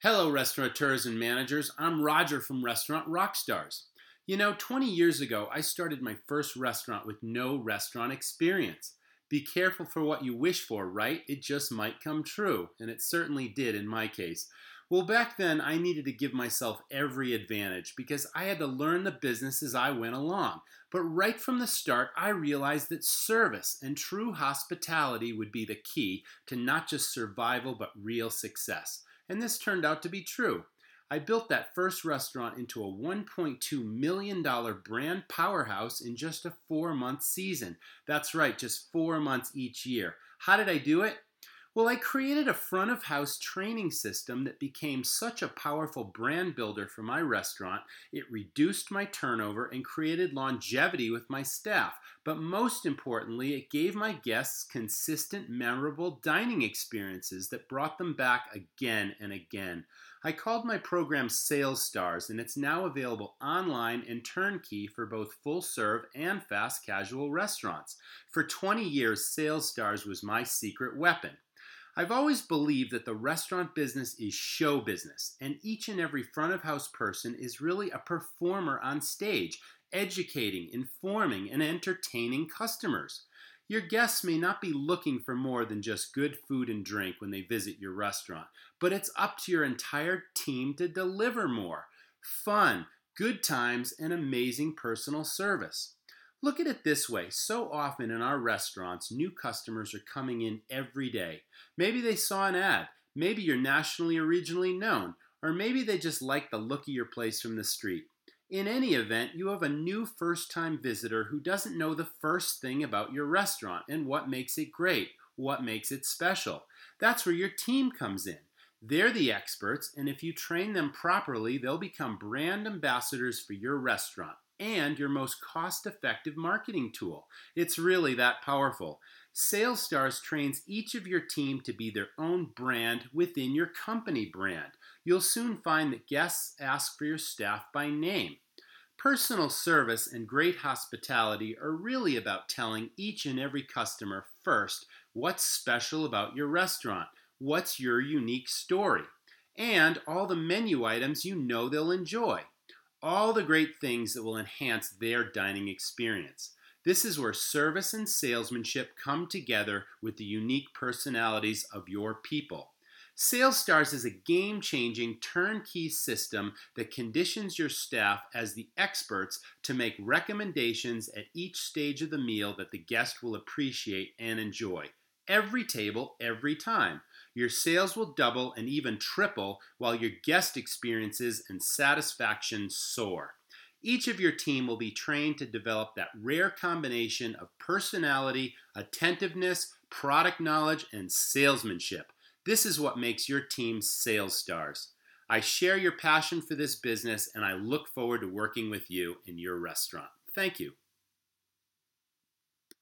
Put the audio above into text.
Hello, restaurateurs and managers. I'm Roger from Restaurant Rockstars. You know, 20 years ago, I started my first restaurant with no restaurant experience. Be careful for what you wish for, right? It just might come true, and it certainly did in my case. Well, back then, I needed to give myself every advantage because I had to learn the business as I went along. But right from the start, I realized that service and true hospitality would be the key to not just survival, but real success and this turned out to be true. I built that first restaurant into a $1.2 million brand powerhouse in just a four month season. That's right, just four months each year. How did I do it? Well, I created a front of house training system that became such a powerful brand builder for my restaurant. It reduced my turnover and created longevity with my staff. But most importantly, it gave my guests consistent, memorable dining experiences that brought them back again and again. I called my program Sales Stars, and it's now available online and turnkey for both full serve and fast casual restaurants. For 20 years, Sales Stars was my secret weapon. I've always believed that the restaurant business is show business, and each and every front of house person is really a performer on stage, educating, informing, and entertaining customers. Your guests may not be looking for more than just good food and drink when they visit your restaurant, but it's up to your entire team to deliver more fun, good times, and amazing personal service. Look at it this way so often in our restaurants, new customers are coming in every day. Maybe they saw an ad, maybe you're nationally or regionally known, or maybe they just like the look of your place from the street. In any event, you have a new first time visitor who doesn't know the first thing about your restaurant and what makes it great, what makes it special. That's where your team comes in. They're the experts, and if you train them properly, they'll become brand ambassadors for your restaurant and your most cost effective marketing tool. It's really that powerful. Sales Stars trains each of your team to be their own brand within your company brand. You'll soon find that guests ask for your staff by name. Personal service and great hospitality are really about telling each and every customer first what's special about your restaurant, what's your unique story, and all the menu items you know they'll enjoy all the great things that will enhance their dining experience. This is where service and salesmanship come together with the unique personalities of your people. Sales Stars is a game changing turnkey system that conditions your staff as the experts to make recommendations at each stage of the meal that the guest will appreciate and enjoy. Every table, every time. Your sales will double and even triple while your guest experiences and satisfaction soar. Each of your team will be trained to develop that rare combination of personality, attentiveness, product knowledge, and salesmanship. This is what makes your team sales stars. I share your passion for this business and I look forward to working with you in your restaurant. Thank you.